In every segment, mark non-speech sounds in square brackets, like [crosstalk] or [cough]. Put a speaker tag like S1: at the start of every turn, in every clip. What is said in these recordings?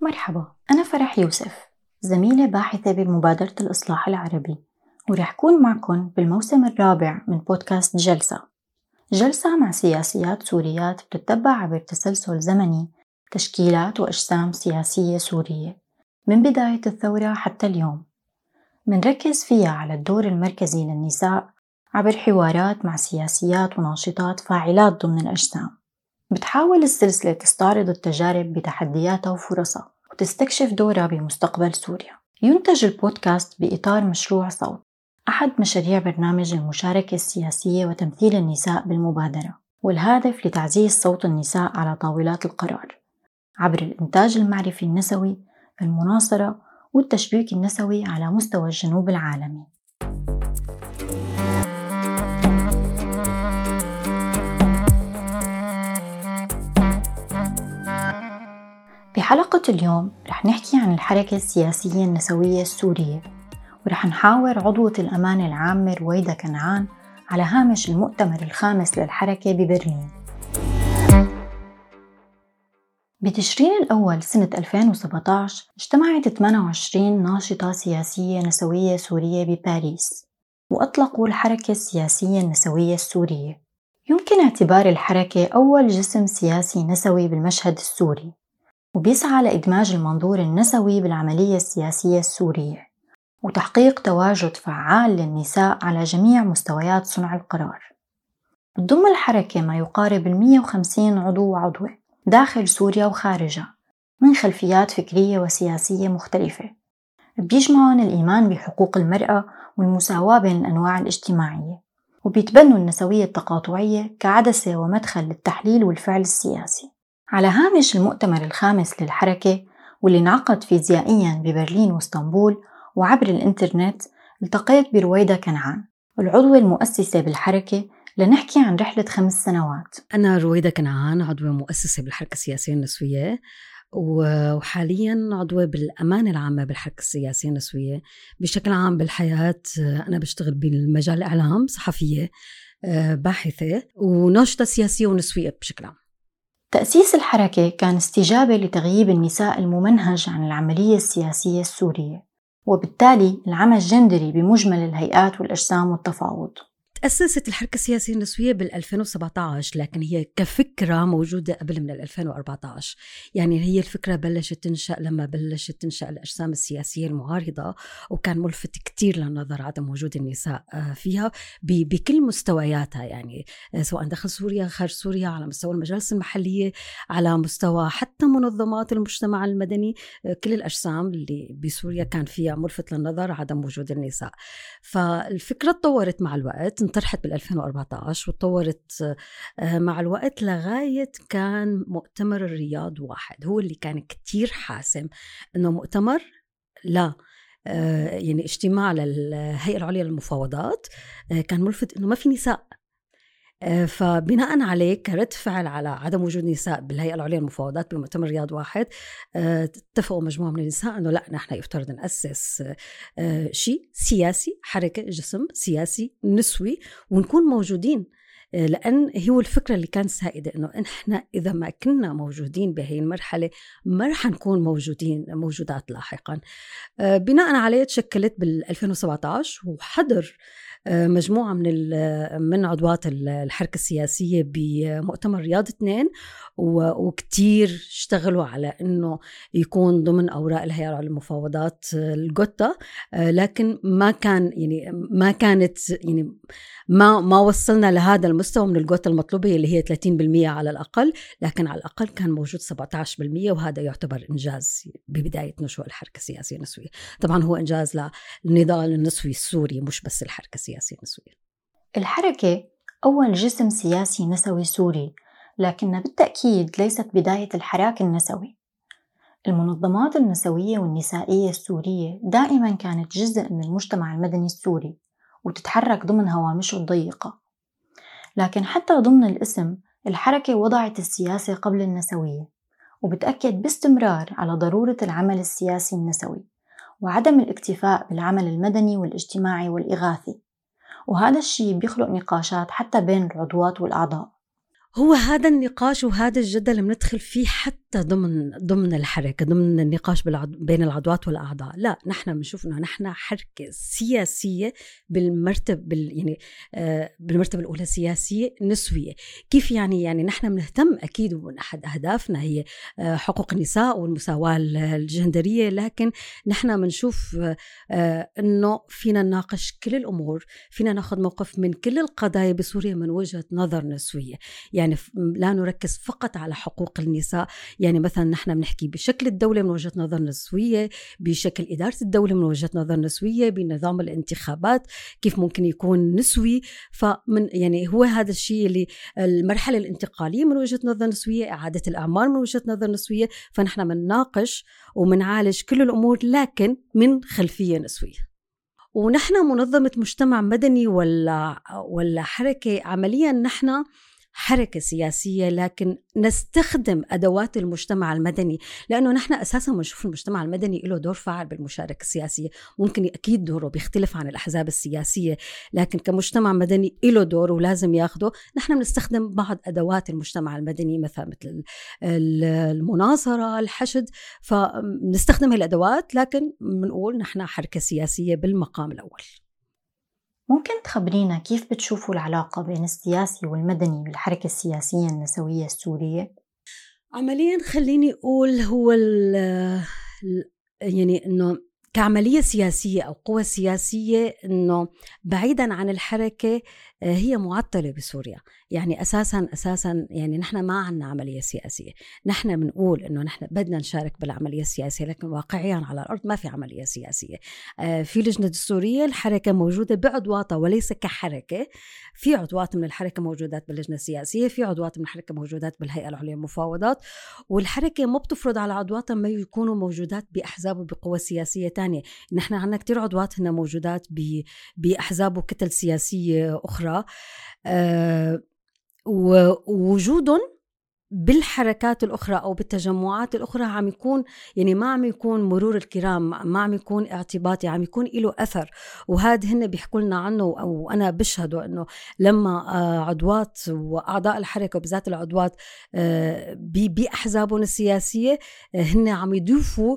S1: مرحبا أنا فرح يوسف زميلة باحثة بمبادرة الإصلاح العربي ورح كون معكم بالموسم الرابع من بودكاست جلسة. جلسة مع سياسيات سوريات بتتبع عبر تسلسل زمني تشكيلات وأجسام سياسية سورية من بداية الثورة حتى اليوم. منركز فيها على الدور المركزي للنساء عبر حوارات مع سياسيات وناشطات فاعلات ضمن الأجسام. بتحاول السلسلة تستعرض التجارب بتحدياتها وفرصها وتستكشف دورها بمستقبل سوريا. ينتج البودكاست بإطار مشروع صوت. أحد مشاريع برنامج المشاركة السياسية وتمثيل النساء بالمبادرة والهدف لتعزيز صوت النساء على طاولات القرار. عبر الإنتاج المعرفي النسوي المناصرة والتشبيك النسوي على مستوى الجنوب العالمي. بحلقة اليوم رح نحكي عن الحركة السياسية النسوية السورية ورح نحاور عضوة الأمانة العامة رويدة كنعان على هامش المؤتمر الخامس للحركة ببرلين. بتشرين الأول سنة 2017 اجتمعت 28 ناشطة سياسية نسوية سورية بباريس وأطلقوا الحركة السياسية النسوية السورية. يمكن اعتبار الحركة أول جسم سياسي نسوي بالمشهد السوري. وبيسعى لإدماج المنظور النسوي بالعملية السياسية السورية وتحقيق تواجد فعال للنساء على جميع مستويات صنع القرار. تضم الحركة ما يقارب ال 150 عضو وعضوة داخل سوريا وخارجها من خلفيات فكرية وسياسية مختلفة. بيجمعهم الإيمان بحقوق المرأة والمساواة بين الأنواع الاجتماعية وبيتبنوا النسوية التقاطعية كعدسة ومدخل للتحليل والفعل السياسي. على هامش المؤتمر الخامس للحركة واللي انعقد فيزيائيا ببرلين واسطنبول وعبر الإنترنت التقيت برويدة كنعان العضوة المؤسسة بالحركة لنحكي عن رحلة خمس سنوات.
S2: أنا رويدة كنعان عضوة مؤسسة بالحركة السياسية النسوية وحاليا عضوة بالأمانة العامة بالحركة السياسية النسوية. بشكل عام بالحياة أنا بشتغل بالمجال الإعلام صحفية باحثة وناشطة سياسية ونسوية بشكل عام.
S1: تأسيس الحركة كان استجابة لتغييب النساء الممنهج عن العملية السياسية السورية وبالتالي العمل الجندري بمجمل الهيئات والأجسام والتفاوض.
S2: تأسست الحركة السياسية النسوية بال 2017 لكن هي كفكرة موجودة قبل من 2014 يعني هي الفكرة بلشت تنشأ لما بلشت تنشأ الأجسام السياسية المعارضة وكان ملفت كتير للنظر عدم وجود النساء آه، فيها بكل مستوياتها. يعني آه، سواء داخل سوريا خارج سوريا على مستوى المجالس المحلية على مستوى حتى منظمات المجتمع المدني آه، كل الأجسام اللي بسوريا كان فيها ملفت للنظر عدم وجود النساء. فالفكرة تطورت مع الوقت. انطرحت بال 2014 وتطورت مع الوقت لغاية كان مؤتمر الرياض واحد هو اللي كان كتير حاسم إنه مؤتمر لا آه، يعني اجتماع للهيئة العليا للمفاوضات آه، كان ملفت إنه ما في نساء. فبناء عليه كرد فعل على عدم وجود نساء بالهيئة العليا للمفاوضات بمؤتمر رياض واحد آه، اتفقوا مجموعة من النساء إنه لا نحن يفترض نأسس آه، شيء سياسي حركة جسم سياسي نسوي ونكون موجودين. لأن هو الفكرة اللي كانت سائدة إنه إحنا إذا ما كنا موجودين بهي المرحلة ما رح نكون موجودين موجودات لاحقا. بناء عليه تشكلت بال 2017 وحضر مجموعة من من عضوات الحركة السياسية بمؤتمر رياض اثنين وكتير اشتغلوا على إنه يكون ضمن أوراق الهيئة العليا للمفاوضات الجوتا لكن ما كان يعني ما كانت يعني ما ما وصلنا لهذا المستوى من الجوتا المطلوبة اللي هي 30% على الأقل. لكن على الأقل كان موجود 17% وهذا يعتبر إنجاز ببداية نشوء الحركة السياسية النسوية. طبعا هو إنجاز للنضال النسوي السوري مش بس الحركة السياسيه النسويه
S1: الحركة أول جسم سياسي نسوي سوري لكنها بالتأكيد ليست بداية الحراك النسوي. المنظمات النسوية والنسائية السورية دائما كانت جزء من المجتمع المدني السوري وتتحرك ضمن هوامشه الضيقة. لكن حتى ضمن الاسم الحركة وضعت السياسة قبل النسوية وبتأكد باستمرار على ضرورة العمل السياسي النسوي وعدم الاكتفاء بالعمل المدني والاجتماعي والإغاثي. وهذا الشيء بيخلق نقاشات حتى بين العضوات والأعضاء.
S2: هو هذا النقاش وهذا الجدل بندخل فيه حتى ضمن ضمن الحركة ضمن النقاش. بين العضوات والأعضاء. لا نحن بنشوف انه نحن حركة سياسية بالمرتب بال... يعني آه بالمرتبة الأولى سياسية نسوية. كيف يعني؟ يعني نحن بنهتم أكيد ومن أحد أهدافنا هي آه حقوق النساء والمساواة الجندرية لكن نحن بنشوف آه إنه فينا نناقش كل الأمور فينا ناخذ موقف من كل القضايا بسوريا من وجهة نظر نسوية. يعني لا نركز فقط على حقوق النساء. يعني مثلا نحن بنحكي بشكل الدولة من وجهة نظر نسوية بشكل إدارة الدولة من وجهة نظر نسوية بنظام الانتخابات كيف ممكن يكون نسوي. فمن يعني هو هذا الشيء اللي المرحلة الانتقالية من وجهة نظر نسوية إعادة الأعمار من وجهة نظر نسوية فنحن بنناقش وبنعالج كل الأمور لكن من خلفية نسوية. ونحن منظمة مجتمع مدني ولا ولا حركة عمليا نحن حركة سياسية لكن نستخدم أدوات المجتمع المدني لأنه نحن أساسا بنشوف المجتمع المدني له دور فعال بالمشاركة السياسية. ممكن أكيد دوره بيختلف عن الأحزاب السياسية لكن كمجتمع مدني له دور ولازم ياخده. نحن بنستخدم بعض أدوات المجتمع المدني مثلا مثل المناصرة الحشد فنستخدم هالأدوات لكن بنقول نحن حركة سياسية بالمقام الأول.
S1: ممكن تخبرينا كيف بتشوفوا العلاقة بين السياسي والمدني بالحركة السياسية النسوية السورية؟
S2: عمليا خليني أقول هو يعني أنه كعملية سياسية أو قوة سياسية أنه بعيدا عن الحركة آه، هي معطلة بسوريا. يعني أساسا أساسا يعني نحن ما عندنا عملية سياسية. نحن بنقول أنه نحن بدنا نشارك بالعملية السياسية لكن واقعيا على الأرض ما في عملية سياسية. آه، في لجنة السورية الحركة موجودة بعضواتها وليس كحركة. في عضوات من الحركة موجودات باللجنة السياسية في عضوات من الحركة موجودات بالهيئة العليا للمفاوضات. والحركة ما بتفرض على عضواتها ما يكونوا موجودات بأحزاب وبقوى سياسية تانية. نحن عندنا كتير عضوات هنا موجودات بأحزاب وكتل سياسية أخرى آه، ووجودهم بالحركات الأخرى أو بالتجمعات الأخرى عم يكون يعني ما عم يكون مرور الكرام ما عم يكون اعتباطي عم يكون له أثر. وهذا هن بيحكوا لنا عنه أو أنا بشهده أنه لما آه، عضوات وأعضاء الحركة وبذات العضوات آه، بأحزابهم السياسية هن عم يضيفوا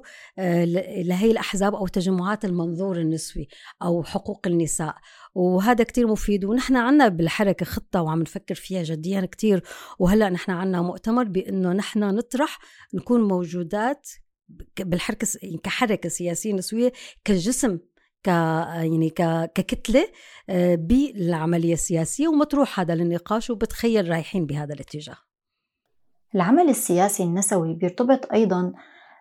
S2: لهي الأحزاب أو تجمعات المنظور النسوي أو حقوق النساء. وهذا كتير مفيد ونحن عنا بالحركة خطة وعم نفكر فيها جديا كتير. وهلأ نحن عنا مؤتمر بأنه نحن نطرح نكون موجودات بالحركة كحركة سياسية نسوية كجسم ك يعني ك... ككتلة آه، بالعملية السياسية. ومطروح هذا للنقاش وبتخيل رايحين بهذا الاتجاه.
S1: العمل السياسي النسوي بيرتبط أيضا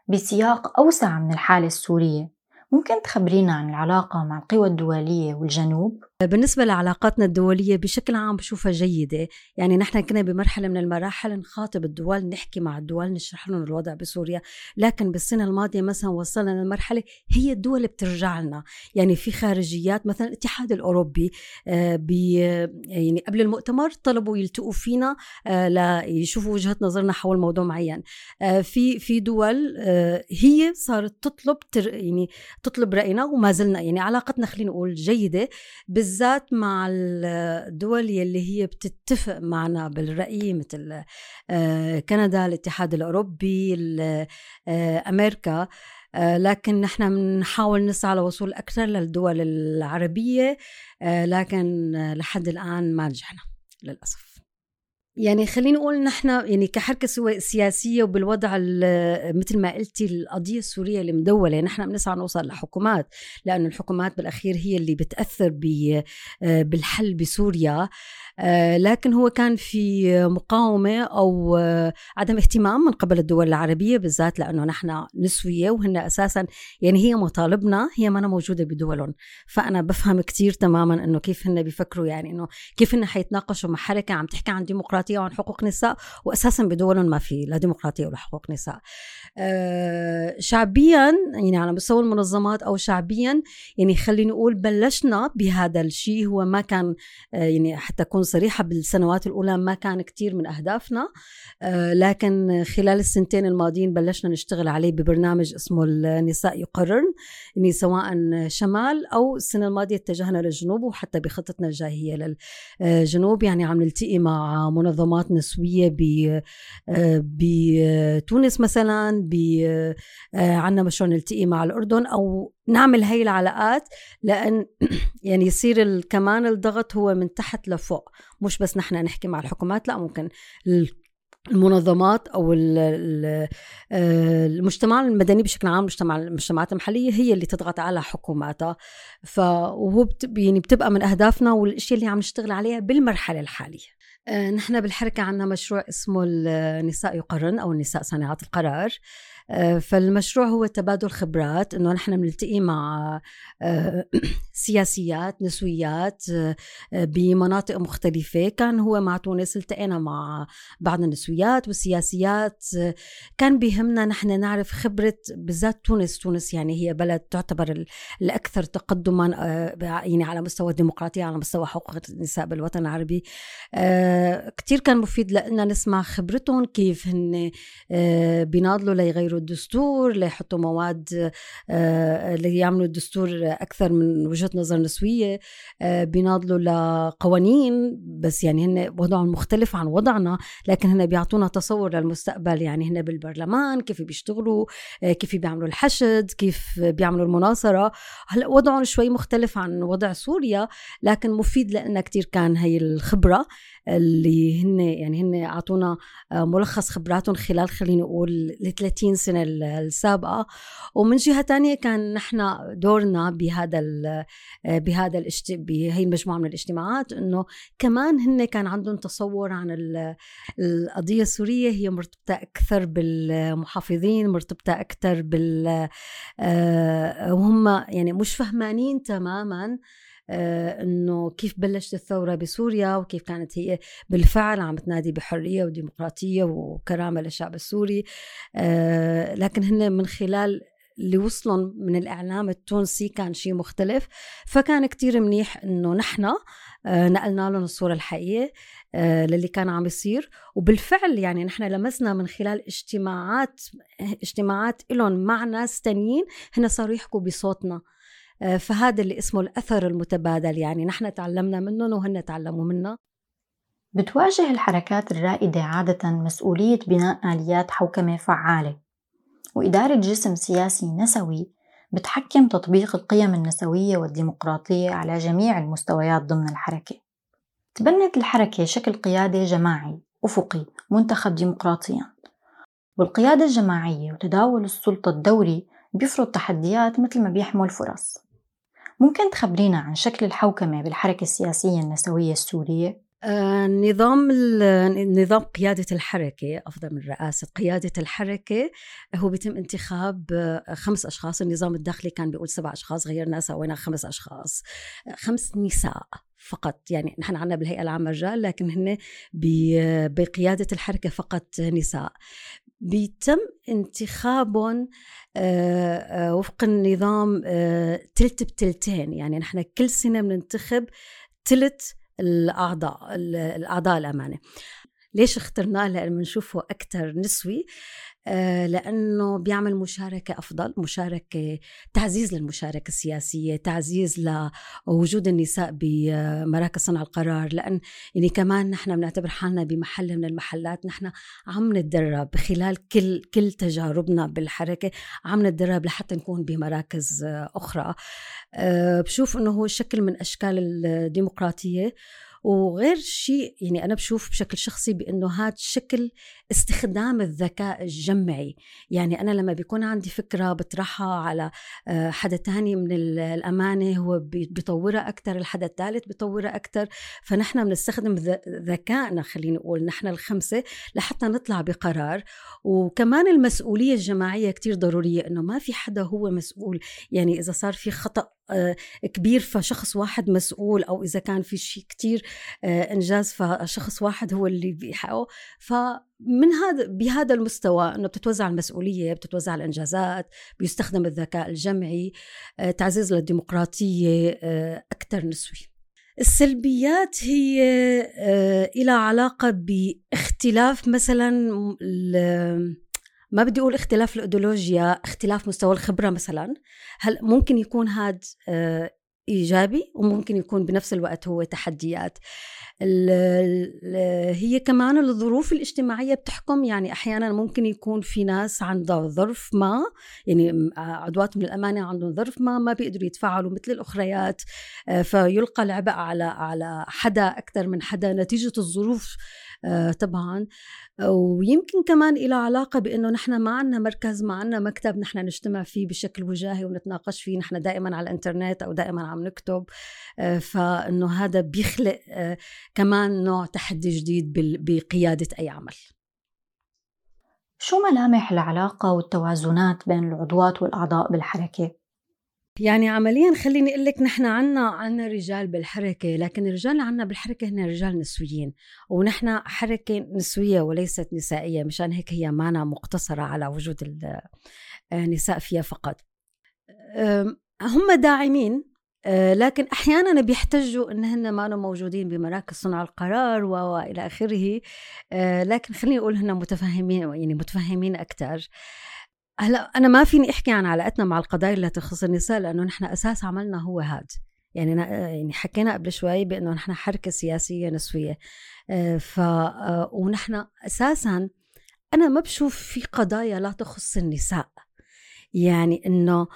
S1: بسياق أوسع من الحالة السورية. ممكن تخبرينا عن العلاقة مع القوى الدولية والجنوب؟
S2: بالنسبة لعلاقاتنا الدولية بشكل عام بشوفها جيدة. يعني نحن كنا بمرحلة من المراحل نخاطب الدول نحكي مع الدول نشرح لهم الوضع بسوريا. لكن بالسنة الماضية مثلا وصلنا للمرحلة هي الدول بترجع لنا. يعني في خارجيات مثلا الاتحاد الأوروبي آه، بي يعني قبل المؤتمر طلبوا يلتقوا فينا آه، ليشوفوا وجهة نظرنا حول موضوع معين. آه، في في دول هي صارت تطلب يعني تطلب رأينا وما زلنا يعني علاقتنا خلينا نقول جيدة بالذات مع الدول يلي هي بتتفق معنا بالرأي مثل آه، كندا الاتحاد الأوروبي آه، أمريكا آه، لكن نحن بنحاول نسعى لوصول أكثر للدول العربية لكن لحد الآن ما نجحنا للأسف. يعني خلينا نقول نحن يعني كحركة سياسية وبالوضع مثل ما قلتي القضية السورية المدوله نحن بنسعى نوصل لحكومات لأنه الحكومات بالأخير هي اللي بتأثر آه، بالحل بسوريا آه، لكن هو كان في مقاومة أو آه، عدم اهتمام من قبل الدول العربية بالذات لأنه نحن نسوية وهن أساسا يعني هي مطالبنا هي ما موجودة بدولهم. فأنا بفهم كتير تماما أنه كيف هن بيفكروا يعني أنه كيف هن حيتناقشوا مع حركة عم تحكي عن ديمقراطية وعن حقوق نساء وأساسا بدولهم ما في لا ديمقراطية ولا حقوق نساء. آه، شعبيا يعني على مستوى المنظمات أو شعبيا يعني خلينا نقول بلشنا بهذا الشيء. هو ما كان يعني حتى أكون صريحة بالسنوات الأولى ما كان كتير من أهدافنا. آه، لكن خلال السنتين الماضيين بلشنا نشتغل عليه ببرنامج اسمه النساء يقررن يعني سواء شمال أو السنة الماضية اتجهنا للجنوب وحتى بخطتنا الجاية هي للجنوب يعني عم نلتقي مع منظمات نسوية بتونس مثلا عندنا مشروع نلتقي مع الأردن أو نعمل هاي العلاقات لأن [clears throat] يعني يصير كمان الضغط هو من تحت لفوق. مش بس نحن نحكي مع الحكومات لا ممكن المنظمات أو آه، المجتمع المدني بشكل عام المجتمع المجتمعات المحلية هي اللي تضغط على حكوماتها. فهو يعني بتبقى من أهدافنا والإشياء اللي عم نشتغل عليها بالمرحلة الحالية. آه، نحن بالحركة عندنا مشروع اسمه النساء يقرن أو النساء صانعات القرار. آه، فالمشروع هو تبادل خبرات إنه نحن بنلتقي مع آه، [clears throat] سياسيات نسويات آه، بمناطق مختلفة. كان هو مع تونس التقينا مع بعض النسويات والسياسيات. كان بيهمنا نحن نعرف خبرة بالذات تونس. تونس يعني هي بلد تعتبر الأكثر تقدما يعني على مستوى الديمقراطية على مستوى حقوق النساء بالوطن العربي. كتير كان مفيد لنا نسمع خبرتهم كيف هن بيناضلوا ليغيروا الدستور ليحطوا مواد آه، ليعملوا الدستور أكثر من وجهة نظر نسوية آه، بيناضلوا لقوانين. بس يعني هن وضعهم مختلف عن وضعنا لكن هن بيعطونا تصور للمستقبل. يعني هن بالبرلمان كيف بيشتغلوا آه، كيف بيعملوا الحشد كيف بيعملوا المناصرة. هلأ وضعهم شوي مختلف عن وضع سوريا لكن مفيد لنا كتير كان هي الخبرة. اللي هن يعني هن أعطونا ملخص خبراتهم خلال خليني أقول ال 30 سنة السابقة. ومن جهة تانية كان نحن دورنا بهذا بهذا الاشت... بهي المجموعة من الاجتماعات إنه كمان هن كان عندهم تصور عن القضية السورية. هي مرتبطة أكثر بالمحافظين مرتبطة أكثر بال آه، وهم يعني مش فهمانين تماما آه، إنه كيف بلشت الثورة بسوريا وكيف كانت هي بالفعل عم تنادي بحرية وديمقراطية وكرامة للشعب السوري. آه، لكن هن من خلال اللي وصلهم من الإعلام التونسي كان شيء مختلف. فكان كتير منيح إنه نحن آه، نقلنا لهم الصورة الحقيقية للي كان عم يصير. وبالفعل يعني نحن لمسنا من خلال اجتماعات اجتماعات لهم مع ناس تانيين هن صاروا يحكوا بصوتنا. آه، فهذا اللي اسمه الأثر المتبادل يعني نحن تعلمنا منهم وهن تعلموا منا.
S1: بتواجه الحركات الرائدة عادة مسؤولية بناء آليات حوكمة فعالة وإدارة جسم سياسي نسوي بتحكم تطبيق القيم النسوية والديمقراطية على جميع المستويات ضمن الحركة. تبنت الحركة شكل قيادة جماعي أفقي منتخب ديمقراطيا. والقيادة الجماعية وتداول السلطة الدوري بيفرض تحديات مثل ما بيحمل فرص ممكن تخبرينا عن شكل الحوكمة بالحركة السياسية النسوية السورية؟
S2: آه، نظام نظام قيادة الحركة أفضل من رئاسة قيادة الحركة هو بيتم انتخاب آه، خمس أشخاص النظام الداخلي كان بيقول سبع أشخاص غيرنا سوينا خمس أشخاص آه، خمس نساء فقط يعني نحن عندنا بالهيئة العامة رجال لكن هن بقيادة الحركة فقط نساء بيتم انتخابهم آه، آه، وفق النظام آه، تلت بتلتين. يعني نحن كل سنة بننتخب تلت الأعضاء الأعضاء الأمانة. ليش اخترناه؟ لأنه بنشوفه أكثر نسوي آه، لأنه بيعمل مشاركة أفضل مشاركة تعزيز للمشاركة السياسية تعزيز لوجود النساء بمراكز صنع القرار. لأن يعني كمان نحن بنعتبر حالنا بمحل من المحلات نحن عم نتدرب خلال كل كل تجاربنا بالحركة عم نتدرب لحتى نكون بمراكز أخرى. آه، بشوف إنه هو شكل من أشكال الديمقراطية. وغير شيء يعني أنا بشوف بشكل شخصي بأنه هذا شكل استخدام الذكاء الجمعي. يعني أنا لما بيكون عندي فكرة بطرحها على آه، حدا تاني من الأمانة هو بيطورها أكثر الحدا الثالث بيطورها أكثر فنحن بنستخدم ذكائنا خلينا نقول نحن الخمسة لحتى نطلع بقرار. وكمان المسؤولية الجماعية كتير ضرورية أنه ما في حدا هو مسؤول. يعني إذا صار في خطأ آه، كبير فشخص واحد مسؤول أو إذا كان في شيء كتير آه، إنجاز فشخص واحد هو اللي بيحققه. فمن هذا بهذا المستوى إنه بتتوزع المسؤولية بتتوزع الإنجازات بيستخدم الذكاء الجمعي آه، تعزيز للديمقراطية أكثر نسوي. السلبيات هي إلى علاقة باختلاف مثلا ما بدي أقول اختلاف الأيديولوجيا اختلاف مستوى الخبرة مثلا. هل ممكن يكون هذا آه، إيجابي وممكن يكون بنفس الوقت هو تحديات. هي كمان الظروف الاجتماعية بتحكم يعني أحيانا ممكن يكون في ناس عندها ظرف ما يعني عضوات من الأمانة عندهم ظرف ما ما بيقدروا يتفاعلوا مثل الأخريات آه، فيلقى العبء على على حدا أكثر من حدا. نتيجة الظروف آه، طبعا. ويمكن كمان إلى علاقة بأنه نحن ما عندنا مركز ما عندنا مكتب نحن نجتمع فيه بشكل وجاهي ونتناقش فيه. نحن دائما على الإنترنت أو دائما عم نكتب آه، فإنه هذا بيخلق آه، كمان نوع تحدي جديد بقيادة أي عمل.
S1: شو ملامح العلاقة والتوازنات بين العضوات والأعضاء بالحركة؟
S2: يعني عمليا خليني أقول لك نحن عنا عنا رجال بالحركة لكن الرجال اللي عنا بالحركة هن رجال نسويين ونحن حركة نسوية وليست نسائية مشان هيك هي معنا مقتصرة على وجود النساء فيها فقط. هم داعمين آه، لكن أحيانا بيحتجوا إن هن ما موجودين بمراكز صنع القرار والى آخره. آه، لكن خليني أقول هن متفهمين يعني متفهمين أكثر هلا أنا ما فيني أحكي عن علاقتنا مع القضايا اللي تخص النساء لأنه نحن أساس عملنا هو هاد. يعني يعني حكينا قبل شوي بأنه نحن حركة سياسية نسوية. آه، ف آه، ونحن أساسا أنا ما بشوف في قضايا لا تخص النساء. يعني إنه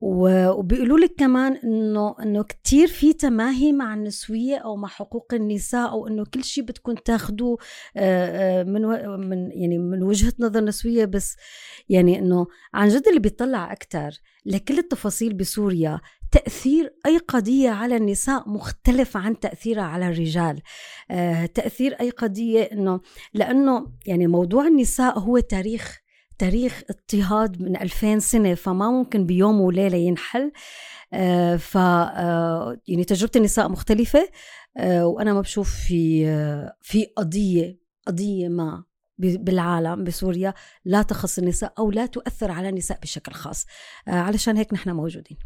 S2: وبيقولوا لك كمان انه إنه كثير في تماهي مع النسوية أو مع حقوق النساء أو إنه كل شيء بدكم تاخذوه آه، آه، من من يعني من وجهة نظر نسوية. بس يعني إنه عن جد اللي بيطلع أكثر لكل التفاصيل بسوريا تأثير أي قضية على النساء مختلف عن تأثيرها على الرجال. آه، تأثير أي قضية أنه لأنه يعني موضوع النساء هو تاريخ تاريخ اضطهاد من 2000 سنة فما ممكن بيوم وليلة ينحل. آه ف آه يعني تجربة النساء مختلفة. آه وأنا ما بشوف في في قضية قضية ما بالعالم بسوريا لا تخص النساء أو لا تؤثر على النساء بشكل خاص. آه علشان هيك نحن موجودين.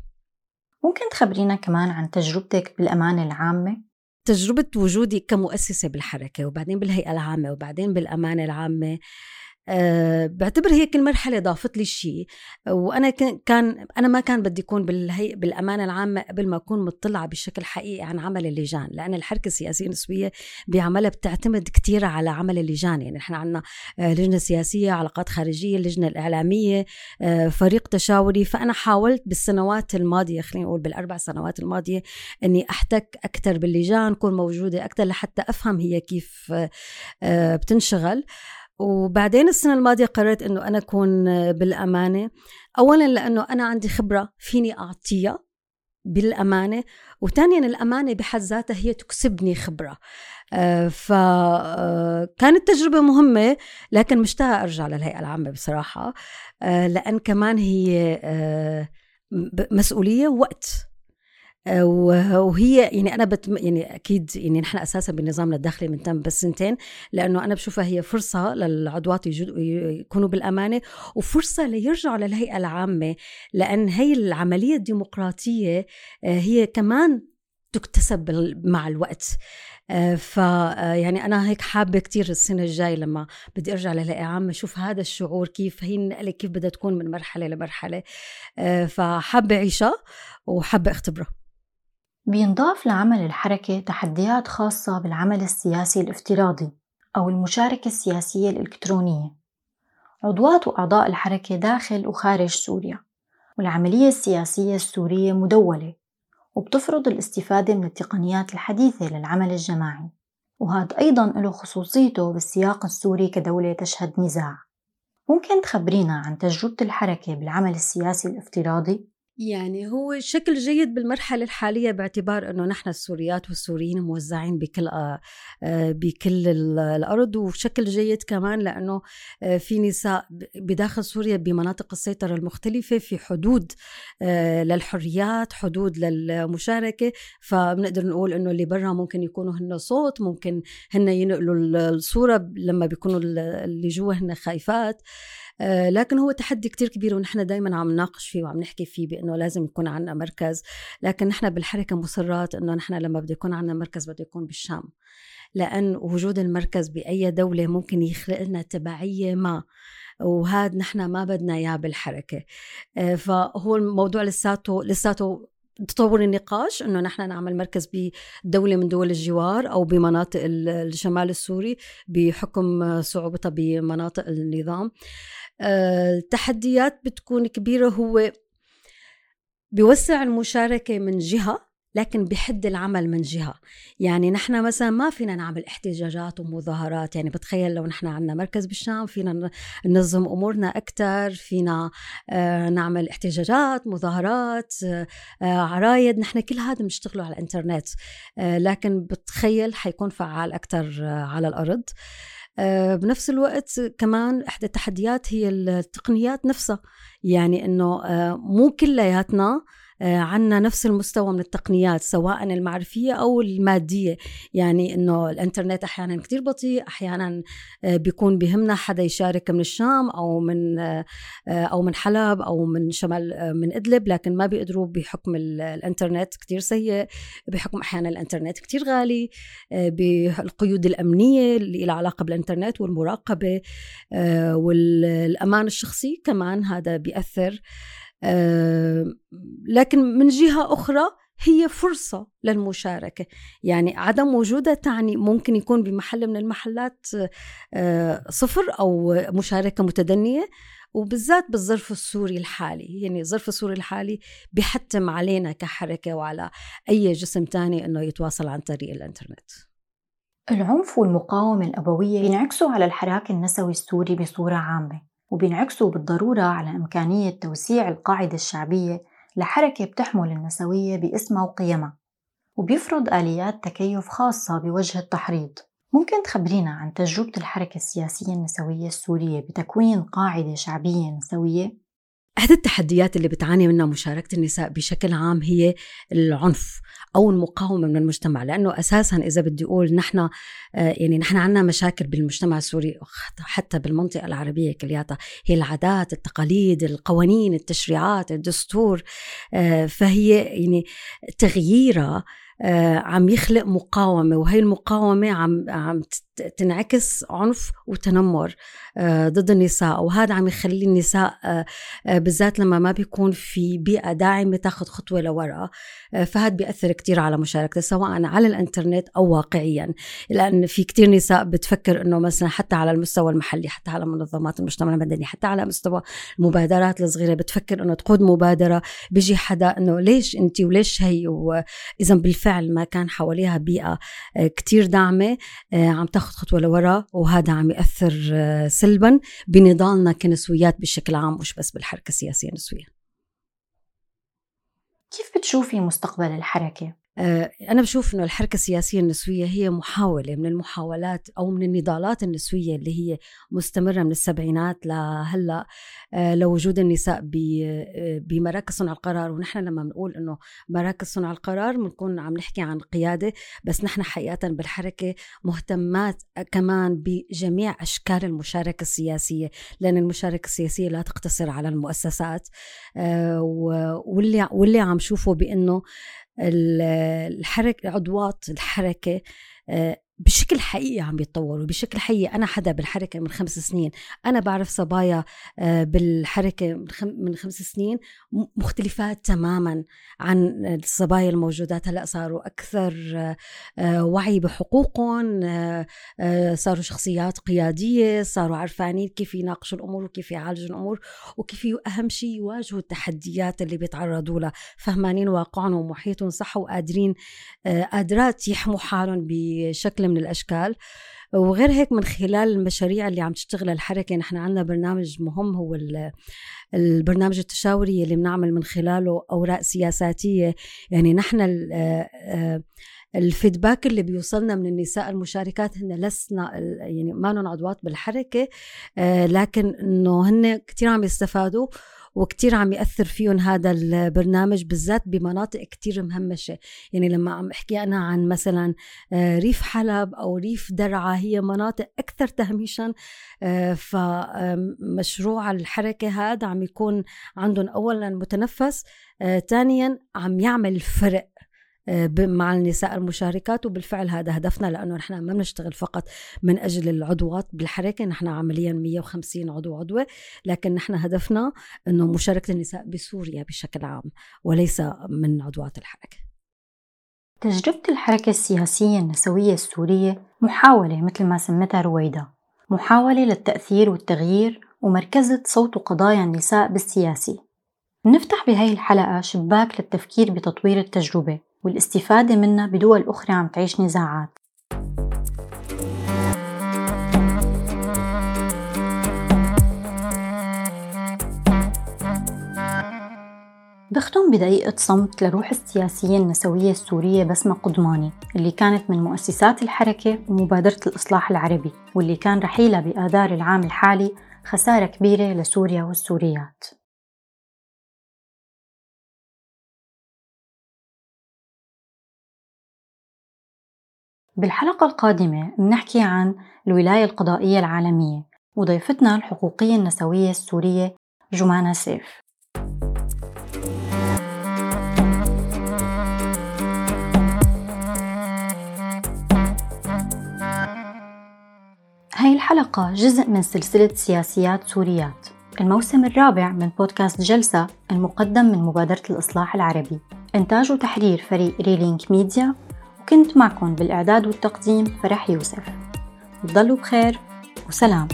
S1: ممكن تخبرينا كمان عن تجربتك بالأمانة العامة؟
S2: تجربة وجودي كمؤسسة بالحركة وبعدين بالهيئة العامة وبعدين بالأمانة العامة. أه بعتبر هي كل مرحلة ضافت لي شيء. وأنا كان أنا ما كان بدي أكون بالهي بالأمانة العامة قبل ما أكون مطلعة بشكل حقيقي عن عمل اللجان لأن الحركة السياسية النسوية بعملها بتعتمد كثير على عمل اللجان. يعني نحن عندنا آه، لجنة سياسية علاقات خارجية اللجنه الاعلاميه أه فريق تشاوري. فأنا حاولت بالسنوات الماضية خلينا نقول بالأربع سنوات الماضية إني أحتك أكثر باللجان كون موجودة أكثر لحتى أفهم هي كيف أه بتنشغل. وبعدين السنة الماضية قررت أنه أنا أكون بالأمانة. أولا لأنه أنا عندي خبرة فيني أعطيها بالأمانة وثانيا الأمانة بحد ذاتها هي تكسبني خبرة. آه، فكانت آه، تجربة مهمة لكن مشتاقة أرجع للهيئة العامة بصراحة. آه، لأن كمان هي مسؤولية ووقت آه، وهي يعني أنا بت يعني أكيد يعني نحن أساسا بنظامنا الداخلي بنتم بس سنتين لأنه أنا بشوفها هي فرصة للعضوات يكونوا بالأمانة وفرصة ليرجعوا للهيئة العامة لأن هي العملية الديمقراطية آه، هي كمان تكتسب مع الوقت. آه، ف يعني أنا هيك حابة كتير السنة الجاي لما بدي أرجع للهيئة عامة أشوف هذا الشعور كيف هي النقلة كيف بدها تكون من مرحلة لمرحلة. فحابة أعيشها وحابة أختبرها.
S1: بينضاف لعمل الحركة تحديات خاصة بالعمل السياسي الافتراضي أو المشاركة السياسية الإلكترونية. عضوات وأعضاء الحركة داخل وخارج سوريا والعملية السياسية السورية مدولة وبتفرض الاستفادة من التقنيات الحديثة للعمل الجماعي. وهذا أيضا له خصوصيته بالسياق السوري كدولة تشهد نزاع. ممكن تخبرينا عن تجربة الحركة بالعمل السياسي الافتراضي؟
S2: يعني هو شكل جيد بالمرحلة الحالية باعتبار أنه نحن السوريات والسوريين موزعين بكل آه، آه، بكل الأرض وشكل جيد كمان لأنه آه، في نساء بداخل سوريا بمناطق السيطرة المختلفة في حدود للحريات حدود للمشاركة. فبنقدر نقول أنه اللي برا ممكن يكونوا هن صوت ممكن هن ينقلوا الصورة لما بيكونوا اللي جوا هن خايفات. لكن هو تحدي كتير كبير ونحن دائما عم نناقش فيه وعم نحكي فيه بأنه لازم يكون عندنا مركز. لكن نحن بالحركة مصرات إنه نحن لما بده يكون عندنا مركز بده يكون بالشام. لأن وجود المركز بأي دولة ممكن يخلق لنا تبعية ما. وهذا نحن ما بدنا إياه بالحركة. آه، فهو الموضوع لساته لساته تطور النقاش إنه نحن نعمل مركز بدولة من دول الجوار أو بمناطق الشمال السوري بحكم صعوبتها بمناطق النظام. التحديات بتكون كبيرة. هو بيوسع المشاركة من جهة لكن بحد العمل من جهة. يعني نحن مثلا ما فينا نعمل احتجاجات ومظاهرات. يعني بتخيل لو نحن عندنا مركز بالشام فينا ننظم أمورنا أكثر فينا آه، نعمل احتجاجات مظاهرات آه، عرايد. نحن كل هذا بنشتغله على الإنترنت. آه، لكن بتخيل حيكون فعال أكثر على الأرض. بنفس الوقت كمان إحدى التحديات هي التقنيات نفسها. يعني إنه مو كلياتنا آه، عنا نفس المستوى من التقنيات سواء المعرفية أو المادية. يعني أنه الإنترنت أحيانا كتير بطيء أحيانا آه، بيكون بهمنا حدا يشارك من الشام أو من آه، أو من حلب أو من شمال من إدلب لكن ما بيقدروا بحكم الإنترنت كتير سيء بحكم أحيانا الإنترنت كتير غالي بالقيود الأمنية اللي لها علاقة بالإنترنت والمراقبة والأمان الشخصي كمان هذا بيأثر. لكن من جهة أخرى هي فرصة للمشاركة. يعني عدم وجودها تعني ممكن يكون بمحل من المحلات آه، صفر أو مشاركة متدنية وبالذات بالظرف السوري الحالي. يعني الظرف السوري الحالي بيحتم علينا كحركة وعلى أي جسم تاني أنه يتواصل عن طريق الإنترنت.
S1: العنف والمقاومة الأبوية ينعكسوا على الحراك النسوي السوري بصورة عامة. وبينعكسوا بالضرورة على إمكانية توسيع القاعدة الشعبية لحركة بتحمل النسوية باسمها وقيمها وبيفرض آليات تكيف خاصة بوجه التحريض ممكن تخبرينا عن تجربة الحركة السياسية النسوية السورية بتكوين قاعدة شعبية نسوية؟
S2: إحدى التحديات اللي بتعاني منها مشاركة النساء بشكل عام هي العنف أو المقاومة من المجتمع لأنه أساسا إذا بدي أقول نحن آه، يعني نحن عندنا مشاكل بالمجتمع السوري حتى بالمنطقة العربية كلياتها هي العادات التقاليد القوانين التشريعات الدستور آه، فهي يعني تغييرها آه، عم يخلق مقاومة وهي المقاومة عم عم تنعكس عنف وتنمر آه، ضد النساء. وهذا عم يخلي النساء آه، بالذات لما ما بيكون في بيئة داعمة تاخذ خطوة لورا فهذا بيأثر كثير على مشاركتها سواء على الإنترنت أو واقعيا. لأن في كثير نساء بتفكر إنه مثلا حتى على المستوى المحلي حتى على منظمات المجتمع المدني حتى على مستوى المبادرات الصغيرة بتفكر إنه تقود مبادرة بيجي حدا إنه ليش انت وليش هي؟ واذا بالفعل ما كان حواليها بيئة آه، كتير داعمة آه، عم تاخد خطوة لورا وهذا عم يأثر آه، سلبا بنضالنا كنسويات بشكل عام مش بس بالحركة السياسية النسوية
S1: كيف بتشوفي مستقبل الحركة؟
S2: آه، أنا بشوف إنه الحركة السياسية النسوية هي محاولة من المحاولات أو من النضالات النسوية اللي هي مستمرة من السبعينات لهلأ آه، لوجود النساء آه، بمراكز صنع القرار. ونحن لما بنقول إنه مراكز صنع القرار بنكون عم نحكي عن قيادة بس نحن حقيقة بالحركة مهتمات كمان بجميع أشكال المشاركة السياسية لأن المشاركة السياسية لا تقتصر على المؤسسات. واللي واللي عم شوفه بأنه الحركة عضوات الحركة آه، بشكل حقيقي عم يتطوروا بشكل حقيقي أنا حدا بالحركة من خمس سنين أنا بعرف صبايا آه، بالحركة من خمس سنين مختلفات تماما عن الصبايا الموجودات. هلأ صاروا أكثر آه، وعي بحقوقهم آه، صاروا شخصيات قيادية صاروا عرفانين كيف يناقشوا الأمور وكيف يعالجوا الأمور وكيف أهم شيء يواجهوا التحديات اللي بيتعرضوا لها. فهمانين واقعهم ومحيطهم صح وقادرين قادرات يحموا حالهم بشكل من الأشكال. وغير هيك من خلال المشاريع اللي عم تشتغل الحركة نحن عندنا برنامج مهم هو البرنامج التشاوري اللي بنعمل من خلاله أوراق سياساتية. يعني نحن آه، آه، الفيدباك اللي بيوصلنا من النساء المشاركات هن لسنا يعني ما عضوات بالحركة آه، لكن إنه هن كثير عم يستفادوا. وكتير عم يأثر فيهم هذا البرنامج بالذات بمناطق كتير مهمشة. يعني لما عم أحكي أنا عن مثلا آه، ريف حلب أو ريف درعا هي مناطق أكثر تهميشا آه، فمشروع الحركة هذا عم يكون عندهم أولا متنفس ثانيا عم يعمل فرق. آه، مع النساء المشاركات وبالفعل هذا هدفنا لأنه نحن ما بنشتغل فقط من أجل العضوات بالحركة نحن عمليا 150 عضو عضوة لكن نحن هدفنا إنه مشاركة النساء بسوريا بشكل عام وليس من عضوات الحركة.
S1: تجربة الحركة السياسية النسوية السورية محاولة مثل ما سمتها رويدا محاولة للتأثير والتغيير ومركزة صوت وقضايا النساء بالسياسي نفتح بهاي الحلقة شباك للتفكير بتطوير التجربة. والاستفادة منها بدول أخرى عم تعيش نزاعات. بختم بدقيقة صمت لروح السياسية النسوية السورية بسمة قضماني اللي كانت من مؤسسات الحركة ومبادرة الإصلاح العربي واللي كان رحيلها بآذار العام الحالي خسارة كبيرة لسوريا والسوريات. بالحلقة القادمة بنحكي عن الولاية القضائية العالمية وضيفتنا الحقوقية النسوية السورية جمانة سيف. هاي الحلقة جزء من سلسلة سياسيات سوريات. الموسم الرابع من بودكاست جلسة المقدم من مبادرة الإصلاح العربي. إنتاج وتحرير فريق Relink Media. وكنت معكم بالإعداد والتقديم فرح يوسف. تضلوا بخير وسلام.